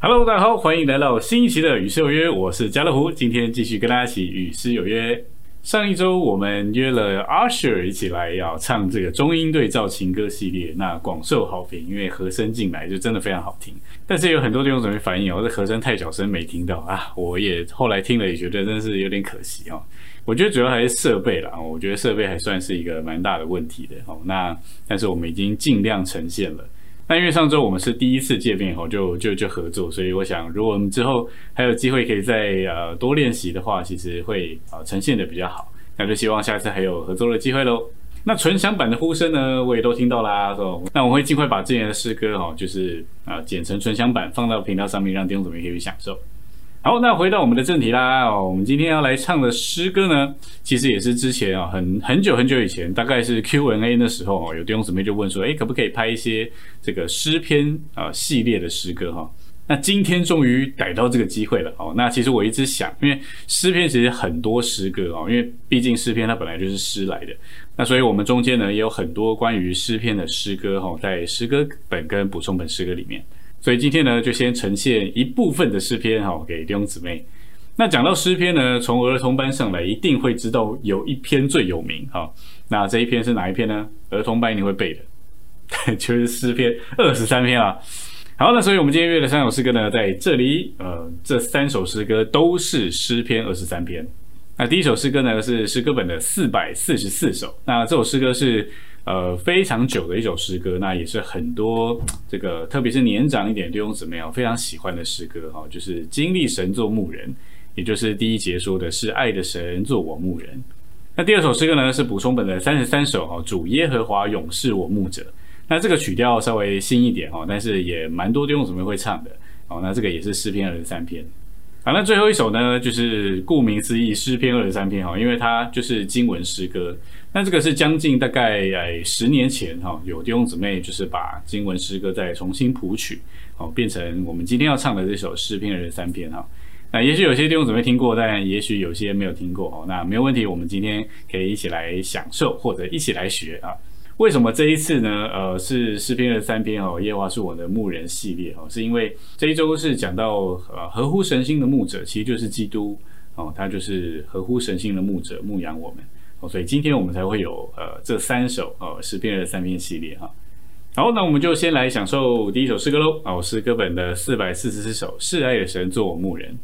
Hello，大家好，欢迎来到新一期的《与诗有约》，我是家乐福，今天继续跟大家一起与诗有约。上一周我们约了 Usher 一起来要唱这个中英对照情歌系列，那广受好评，因为和声进来就真的非常好听。但是有很多地方准备反映哦，这和声太小声没听到啊，我也后来听了也觉得真是有点可惜哦。我觉得主要还是设备啦，我觉得设备还算是一个蛮大的问题的哦。那但是我们已经尽量呈现了。那因为上周我们是第一次见面哦，就就就合作，所以我想，如果我们之后还有机会可以再呃多练习的话，其实会呃呈现的比较好。那就希望下次还有合作的机会喽。那纯享版的呼声呢，我也都听到啦。哦，那我会尽快把之前的诗歌哈，就是啊剪成纯享版放到频道上面，让听众姊妹可以享受。好，那回到我们的正题啦。我们今天要来唱的诗歌呢，其实也是之前啊，很很久很久以前，大概是 Q&A 的时候哦，有弟兄姊妹就问说，哎，可不可以拍一些这个诗篇啊系列的诗歌哈？那今天终于逮到这个机会了哦。那其实我一直想，因为诗篇其实很多诗歌哦，因为毕竟诗篇它本来就是诗来的，那所以我们中间呢也有很多关于诗篇的诗歌哈，在诗歌本跟补充本诗歌里面。所以今天呢，就先呈现一部分的诗篇哈，给弟兄姊妹。那讲到诗篇呢，从儿童班上来，一定会知道有一篇最有名哈。那这一篇是哪一篇呢？儿童班一定会背的，就是诗篇二十三篇啊。好，那所以我们今天约的三首诗歌呢，在这里，呃，这三首诗歌都是诗篇二十三篇。那第一首诗歌呢，是诗歌本的四百四十四首。那这首诗歌是。呃，非常久的一首诗歌，那也是很多这个，特别是年长一点弟兄姊妹哦，非常喜欢的诗歌哈，就是经历神做牧人，也就是第一节说的是爱的神做我牧人。那第二首诗歌呢，是补充本的三十三首哈，主耶和华勇士我牧者。那这个曲调稍微新一点哈，但是也蛮多弟兄姊妹会唱的哦。那这个也是诗篇二十三篇。好，那最后一首呢，就是顾名思义诗篇二十三篇哈，因为它就是经文诗歌。那这个是将近大概呃十年前哈，有弟兄姊妹就是把经文诗歌再重新谱曲，哦，变成我们今天要唱的这首诗篇二十三篇哈。那也许有些弟兄姊妹听过，但也许有些没有听过哦。那没有问题，我们今天可以一起来享受或者一起来学啊。为什么这一次呢？呃，是诗篇二十三篇哦，耶和华是我的牧人系列哦，是因为这一周是讲到呃合乎神心的牧者，其实就是基督哦，他就是合乎神心的牧者，牧养我们。哦，所以今天我们才会有呃这三首呃诗篇的三篇系列哈。好，那我们就先来享受第一首诗歌喽。哦，诗歌本的四百四十四首，是爱的神做我牧人。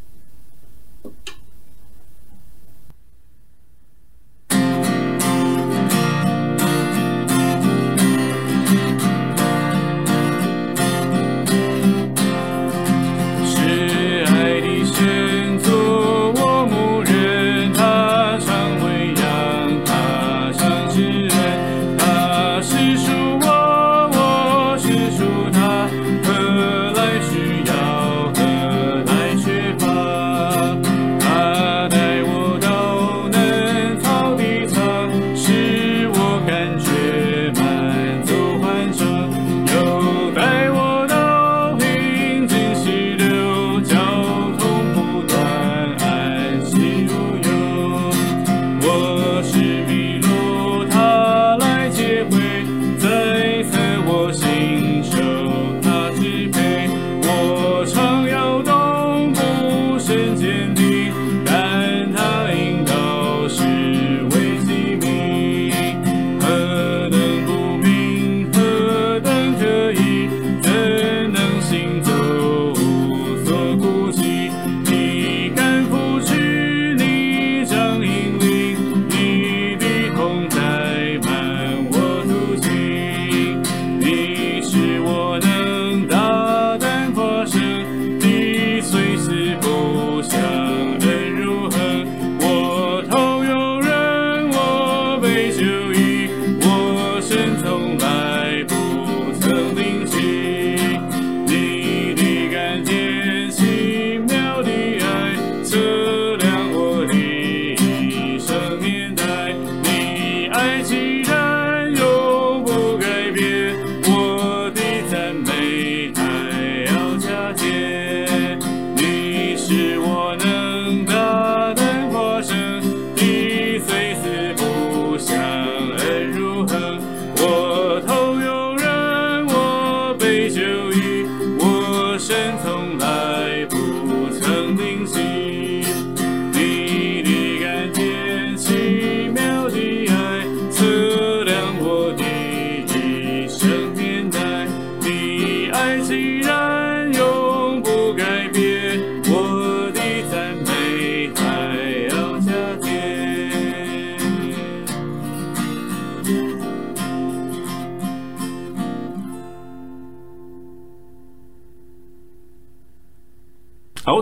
see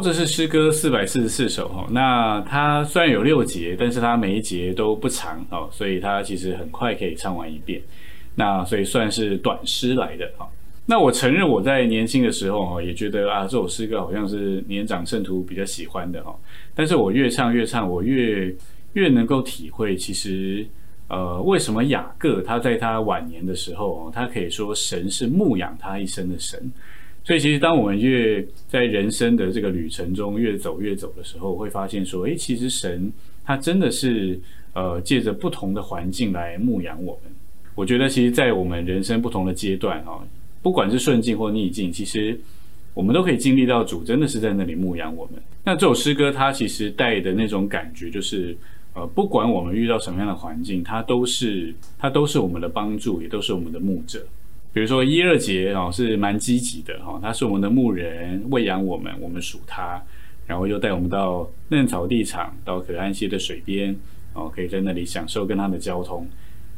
这是诗歌四百四十四首哈。那它虽然有六节，但是它每一节都不长哦，所以它其实很快可以唱完一遍。那所以算是短诗来的哈。那我承认我在年轻的时候哈，也觉得啊这首诗歌好像是年长圣徒比较喜欢的哈。但是我越唱越唱，我越越能够体会，其实呃为什么雅各他在他晚年的时候哦，他可以说神是牧养他一生的神。所以，其实当我们越在人生的这个旅程中越走越走的时候，会发现说，诶，其实神他真的是呃借着不同的环境来牧养我们。我觉得，其实，在我们人生不同的阶段啊，不管是顺境或逆境，其实我们都可以经历到主真的是在那里牧养我们。那这首诗歌它其实带的那种感觉，就是呃，不管我们遇到什么样的环境，它都是它都是我们的帮助，也都是我们的牧者。比如说一二节哦，是蛮积极的哈，他是我们的牧人，喂养我们，我们属他，然后又带我们到嫩草地场，到可安歇的水边哦，可以在那里享受跟他的交通。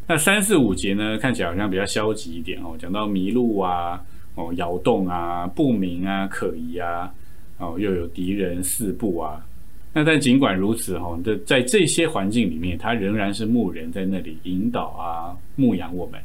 那三四五节呢，看起来好像比较消极一点哦，讲到迷路啊，哦摇动啊，不明啊，可疑啊，哦又有敌人四步啊。那但尽管如此哈，这在这些环境里面，他仍然是牧人，在那里引导啊，牧养我们。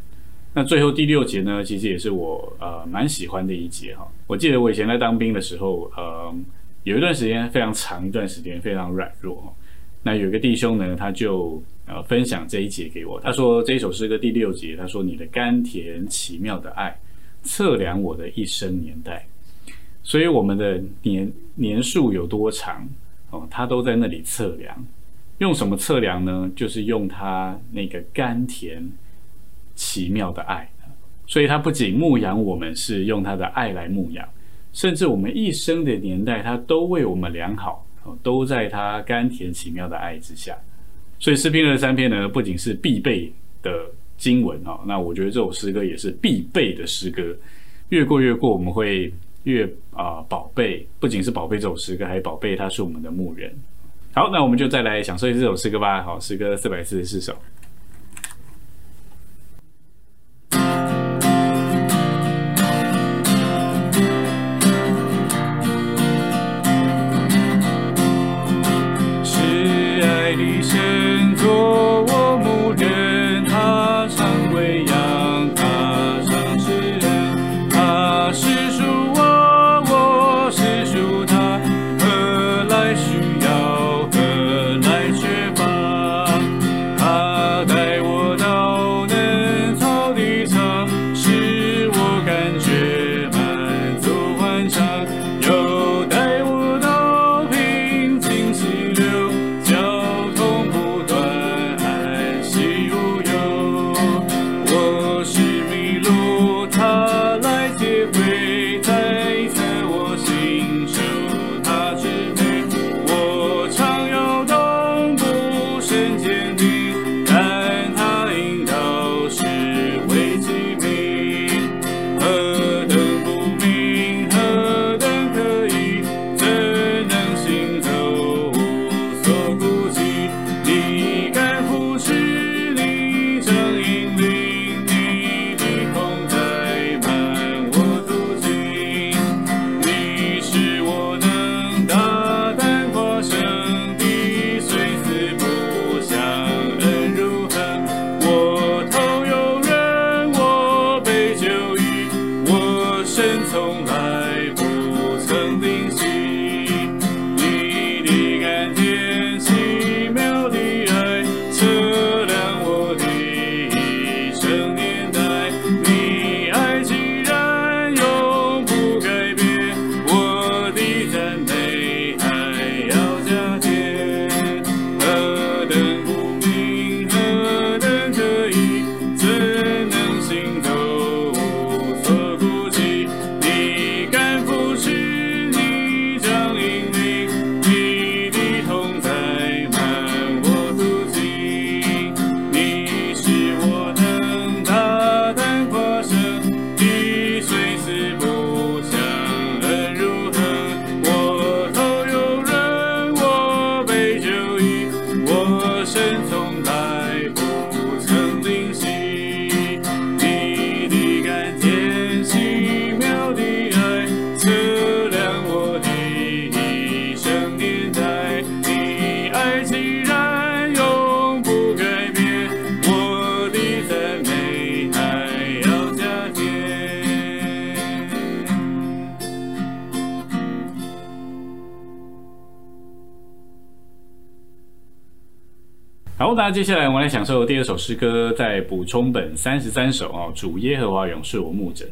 那最后第六节呢，其实也是我呃蛮喜欢的一节哈。我记得我以前在当兵的时候，呃，有一段时间非常长一段时间非常软弱。那有一个弟兄呢，他就呃分享这一节给我，他说这一首诗歌第六节，他说你的甘甜奇妙的爱测量我的一生年代，所以我们的年年数有多长哦，他都在那里测量。用什么测量呢？就是用他那个甘甜。奇妙的爱，所以他不仅牧养我们，是用他的爱来牧养，甚至我们一生的年代，他都为我们良好，都在他甘甜奇妙的爱之下。所以诗篇二三篇呢，不仅是必备的经文哦，那我觉得这首诗歌也是必备的诗歌。越过越过，我们会越啊宝贝，不仅是宝贝这首诗歌，还有宝贝他是我们的牧人。好，那我们就再来享受一这首诗歌吧。好，诗歌四百四十四首。好，那接下来我们来享受第二首诗歌，在补充本三十三首哦。主耶和华勇士我牧者。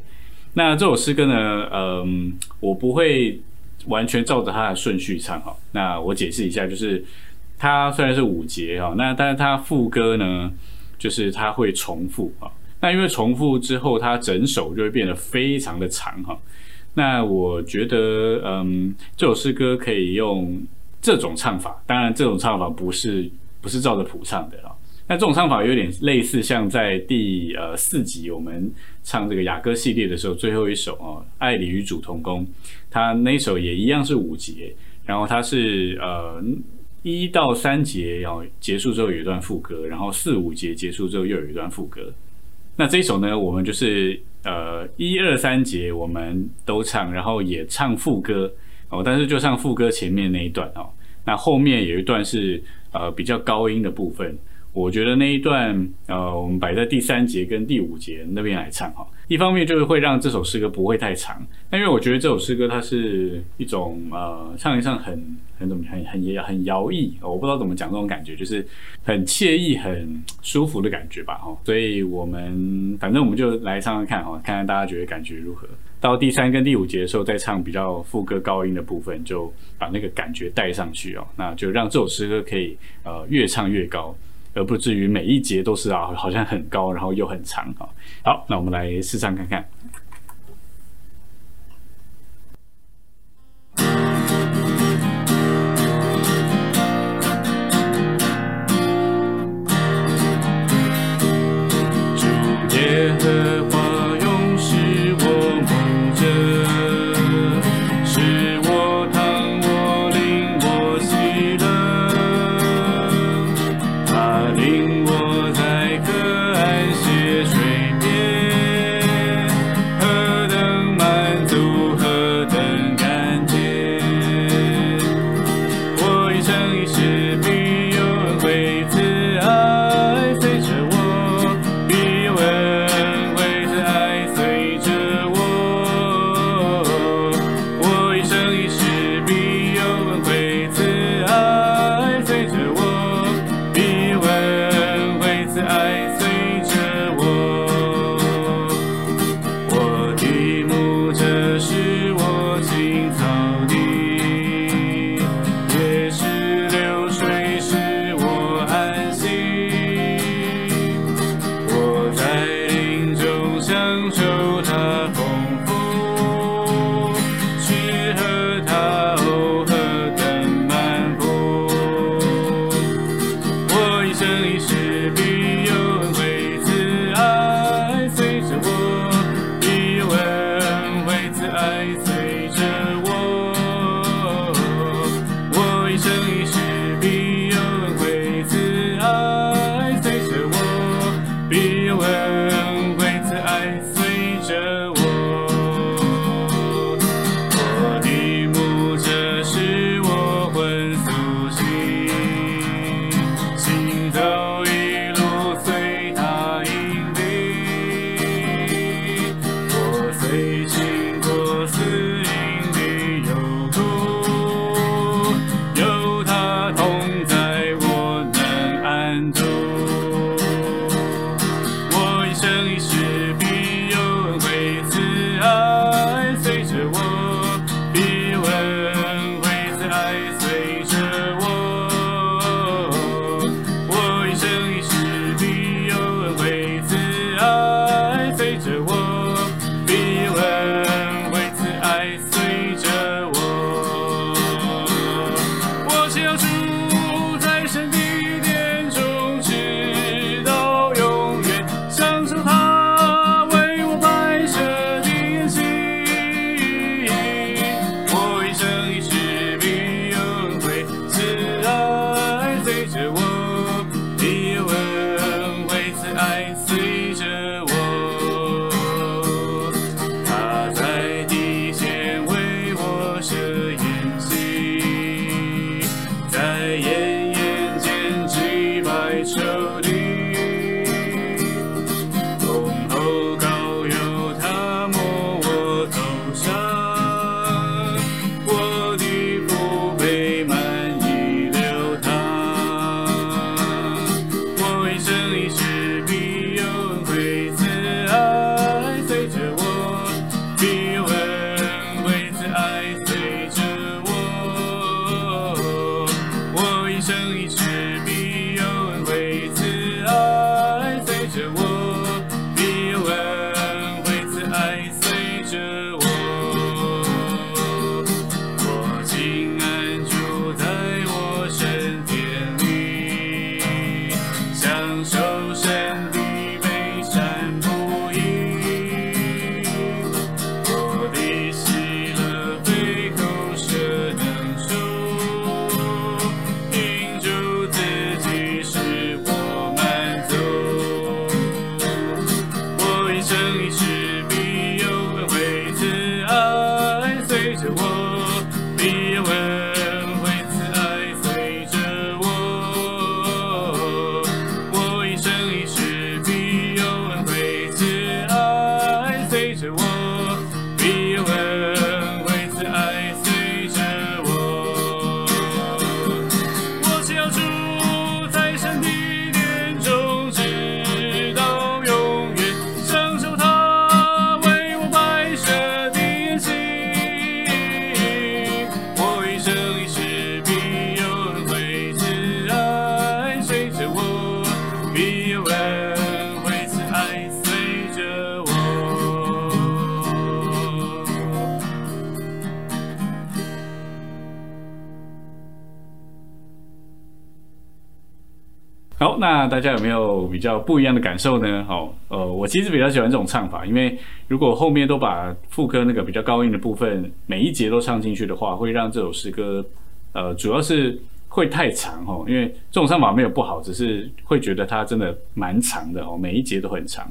那这首诗歌呢，嗯，我不会完全照着它的顺序唱哈。那我解释一下，就是它虽然是五节哈，那但是它副歌呢，就是它会重复啊。那因为重复之后，它整首就会变得非常的长哈。那我觉得，嗯，这首诗歌可以用这种唱法，当然这种唱法不是。不是照着谱唱的啊，那这种唱法有点类似，像在第呃四集我们唱这个雅歌系列的时候，最后一首哦，《爱里与主同工》，它那首也一样是五节，然后它是呃一到三节，然后结束之后有一段副歌，然后四五节结束之后又有一段副歌。那这一首呢，我们就是呃一二三节我们都唱，然后也唱副歌哦，但是就唱副歌前面那一段哦，那后面有一段是。呃，比较高音的部分，我觉得那一段，呃，我们摆在第三节跟第五节那边来唱哈。一方面就是会让这首诗歌不会太长，那因为我觉得这首诗歌它是一种呃，唱一唱很很怎么很很也很摇曳，我不知道怎么讲这种感觉，就是很惬意、很舒服的感觉吧哈。所以我们反正我们就来唱唱看哈，看看大家觉得感觉如何。到第三跟第五节的时候，再唱比较副歌高音的部分，就把那个感觉带上去哦。那就让这首诗歌可以呃越唱越高，而不至于每一节都是啊好像很高，然后又很长啊。好，那我们来试唱看看。好，那大家有没有比较不一样的感受呢？好，呃，我其实比较喜欢这种唱法，因为如果后面都把副歌那个比较高音的部分每一节都唱进去的话，会让这首诗歌，呃，主要是会太长哦。因为这种唱法没有不好，只是会觉得它真的蛮长的哦，每一节都很长，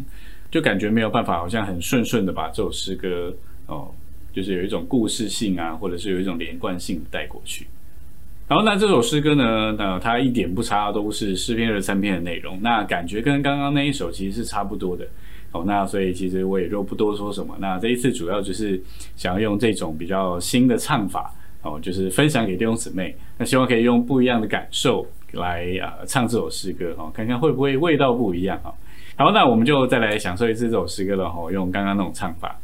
就感觉没有办法好像很顺顺的把这首诗歌哦，就是有一种故事性啊，或者是有一种连贯性带过去。然后那这首诗歌呢，呃，它一点不差，都是诗篇二十三篇的内容。那感觉跟刚刚那一首其实是差不多的。哦，那所以其实我也就不多说什么。那这一次主要就是想要用这种比较新的唱法，哦，就是分享给弟兄姊妹。那希望可以用不一样的感受来呃唱这首诗歌，哦，看看会不会味道不一样哈。好，那我们就再来享受一次这首诗歌了，哈，用刚刚那种唱法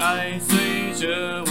爱随着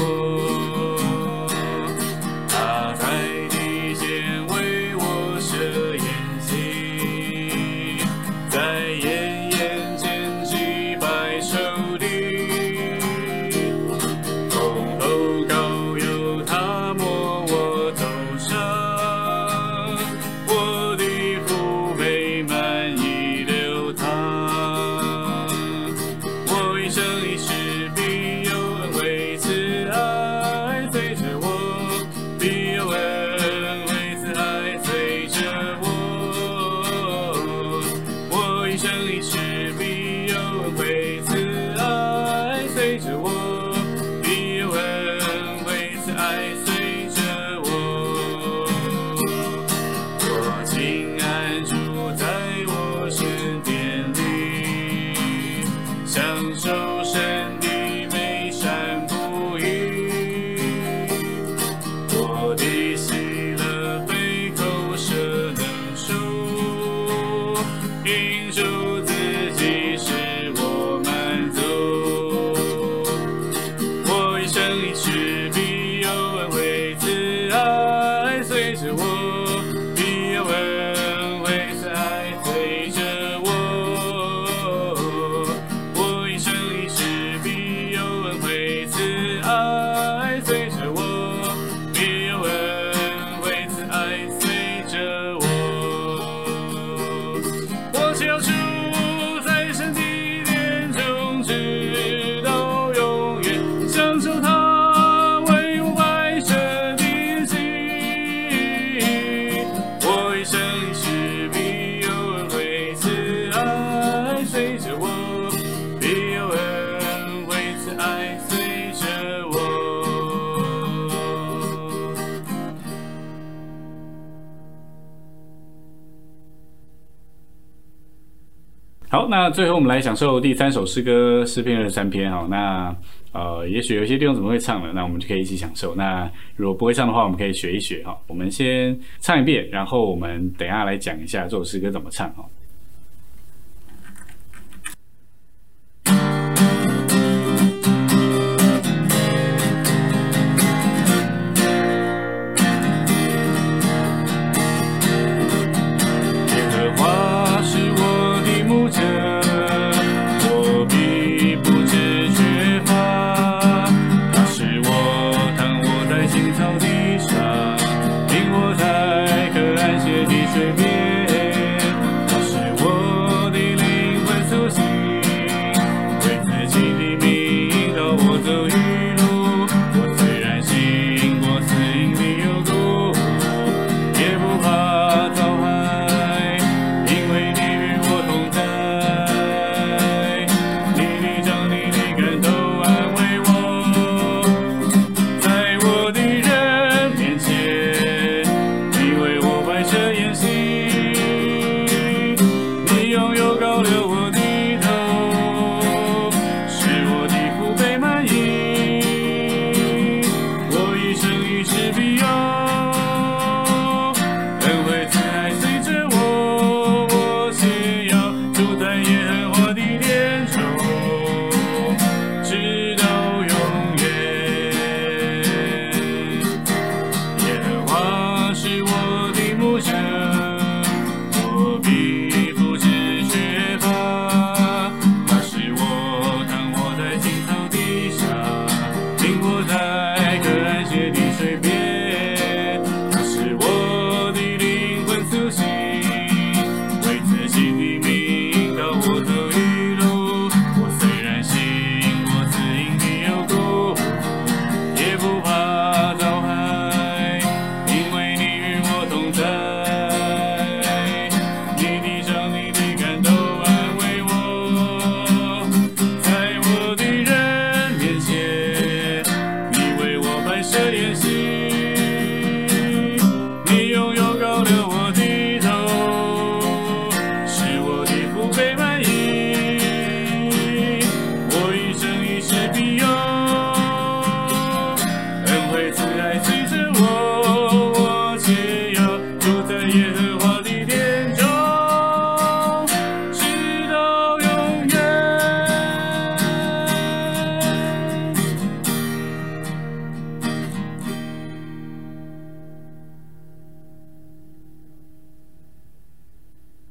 好，那最后我们来享受第三首诗歌诗篇二十三篇哈。那呃，也许有些地方怎么会唱了，那我们就可以一起享受。那如果不会唱的话，我们可以学一学哈。我们先唱一遍，然后我们等下来讲一下这首诗歌怎么唱哈。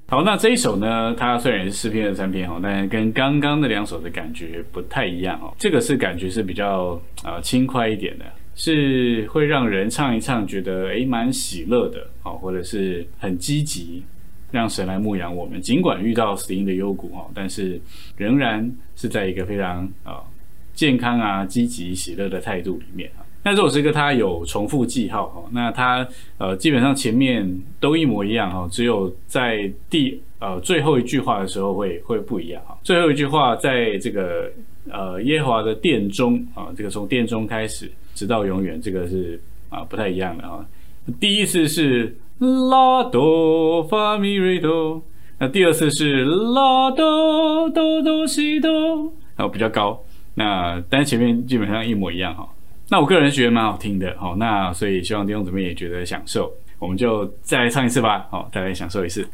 好，那这一首呢？它虽然是诗篇的三篇哈，但是跟刚刚那两首的感觉不太一样哦。这个是感觉是比较呃轻快一点的，是会让人唱一唱觉得诶蛮喜乐的哦，或者是很积极，让神来牧养我们。尽管遇到死荫的幽谷哈，但是仍然是在一个非常啊健康啊积极喜乐的态度里面啊。那这首诗歌它有重复记号哈，那它呃基本上前面都一模一样哈，只有在第呃最后一句话的时候会会不一样哈。最后一句话在这个呃耶和华的殿中啊，这个从殿中开始直到永远，这个是啊不太一样的啊。第一次是拉哆发咪瑞哆，那第二次是拉哆哆哆西哆，啊比较高，那但前面基本上一模一样哈。那我个人觉得蛮好听的，好，那所以希望弟兄姊妹也觉得享受，我们就再来唱一次吧，好，再来享受一次。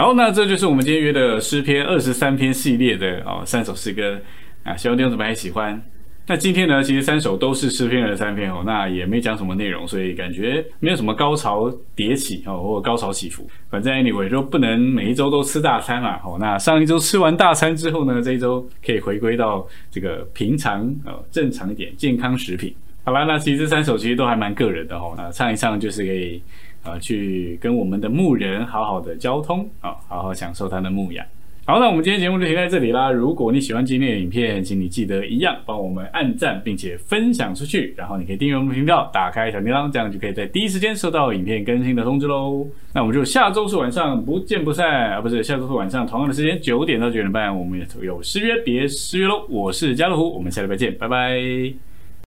好，那这就是我们今天约的诗篇二十三篇系列的哦三首诗歌啊，希望弟兄姊妹还喜欢。那今天呢，其实三首都是诗篇的三篇哦，那也没讲什么内容，所以感觉没有什么高潮迭起哦，或者高潮起伏。反正 anyway 就不能每一周都吃大餐嘛。哦，那上一周吃完大餐之后呢，这一周可以回归到这个平常呃正常一点健康食品。好了，那其实这三首其实都还蛮个人的哦，那唱一唱就是可以呃去跟我们的牧人好好的交通啊，好好享受他的牧养。好，那我们今天节目就停在这里啦。如果你喜欢今天的影片，请你记得一样帮我们按赞，并且分享出去。然后你可以订阅我们的频道，打开小铃铛，这样就可以在第一时间收到影片更新的通知喽。那我们就下周四晚上不见不散啊！不是下周四晚上同样的时间九点到九点半，我们有失约别失约喽。我是家乐福，我们下礼拜见，拜拜。